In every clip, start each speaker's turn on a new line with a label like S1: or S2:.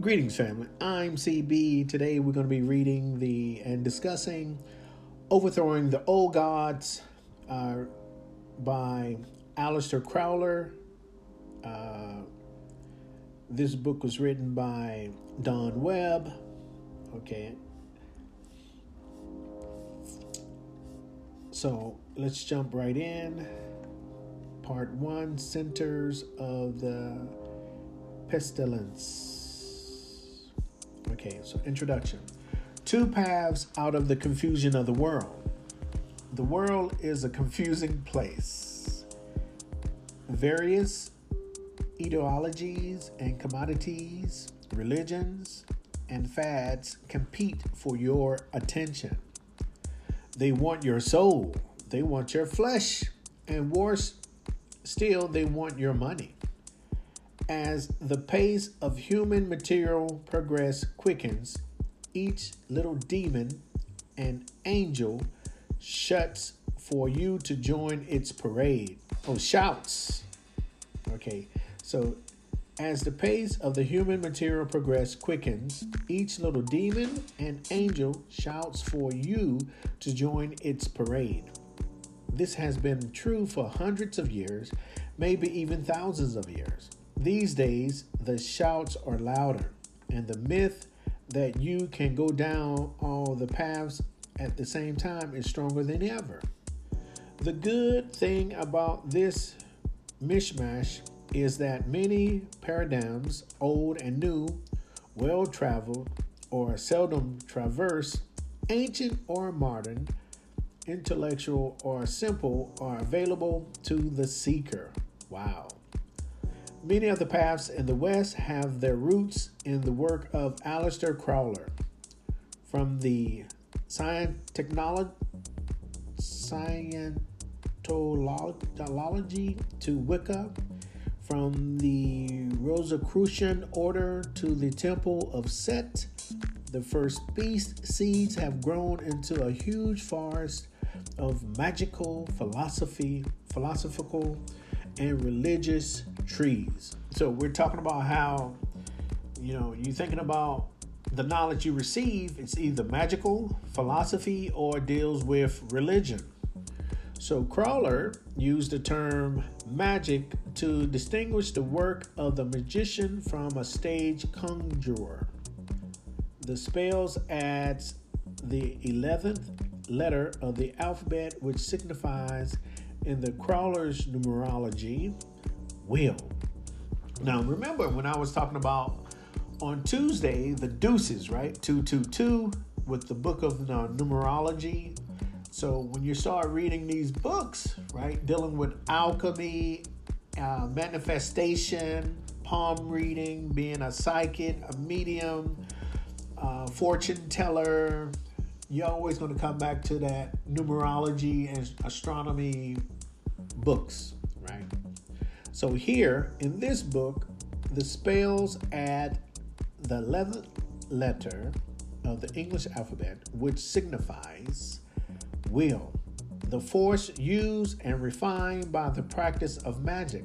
S1: Greetings, family. I'm CB. Today we're going to be reading the and discussing Overthrowing the Old Gods uh, by Aleister Crowler. Uh, this book was written by Don Webb. Okay. So let's jump right in. Part one Centers of the Pestilence. Okay, so introduction. Two paths out of the confusion of the world. The world is a confusing place. Various ideologies and commodities, religions, and fads compete for your attention. They want your soul, they want your flesh, and worse still, they want your money. As the pace of human material progress quickens, each little demon and angel shuts for you to join its parade. Oh, shouts. Okay, so as the pace of the human material progress quickens, each little demon and angel shouts for you to join its parade. This has been true for hundreds of years, maybe even thousands of years. These days, the shouts are louder, and the myth that you can go down all the paths at the same time is stronger than ever. The good thing about this mishmash is that many paradigms, old and new, well traveled, or seldom traversed, ancient or modern, intellectual or simple, are available to the seeker. Wow. Many of the paths in the West have their roots in the work of Aleister Crowler. From the science Scientology to Wicca, from the Rosicrucian order to the Temple of Set, the first beast seeds have grown into a huge forest of magical philosophy, philosophical, and religious trees. So we're talking about how, you know, you're thinking about the knowledge you receive, it's either magical, philosophy, or deals with religion. So Crawler used the term magic to distinguish the work of the magician from a stage conjurer. The spells adds the 11th letter of the alphabet, which signifies in the crawler's numerology will. Now, remember when I was talking about on Tuesday the deuces, right? 222 with the book of uh, numerology. So when you start reading these books, right, dealing with alchemy, uh, manifestation, palm reading, being a psychic, a medium, uh, fortune teller, you're always going to come back to that numerology and astronomy books, right? So here in this book, the spells add the 11th letter of the English alphabet, which signifies will, the force used and refined by the practice of magic.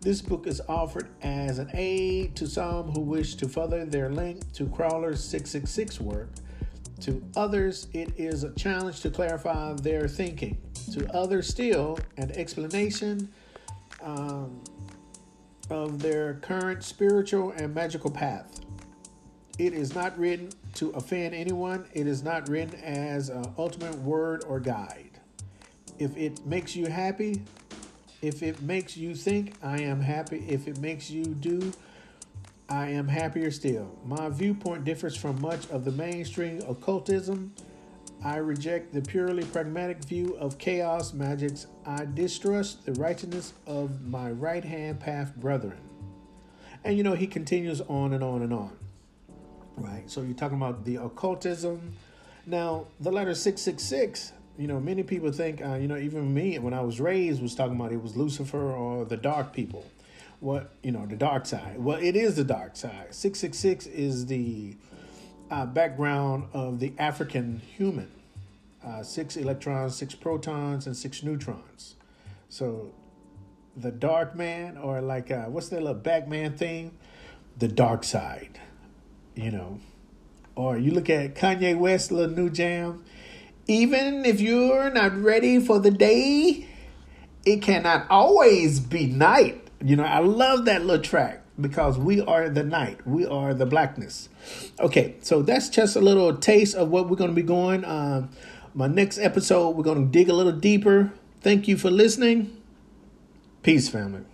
S1: This book is offered as an aid to some who wish to further their link to Crowler's 666 work. To others, it is a challenge to clarify their thinking. To others, still, an explanation um, of their current spiritual and magical path. It is not written to offend anyone. It is not written as an ultimate word or guide. If it makes you happy, if it makes you think, I am happy. If it makes you do, I am happier still. My viewpoint differs from much of the mainstream occultism I reject the purely pragmatic view of chaos magics. I distrust the righteousness of my right hand path brethren. And you know, he continues on and on and on. Right? So you're talking about the occultism. Now, the letter 666, you know, many people think, uh, you know, even me, when I was raised, was talking about it was Lucifer or the dark people. What, you know, the dark side. Well, it is the dark side. 666 is the uh, background of the African human uh, six electrons, six protons, and six neutrons. So the dark man, or like uh, what's that little Batman thing? The dark side. you know. Or you look at Kanye West little new jam. Even if you're not ready for the day, it cannot always be night. You know, I love that little track because we are the night. We are the blackness. Okay, so that's just a little taste of what we're going to be going. Um, my next episode, we're going to dig a little deeper. Thank you for listening. Peace, family.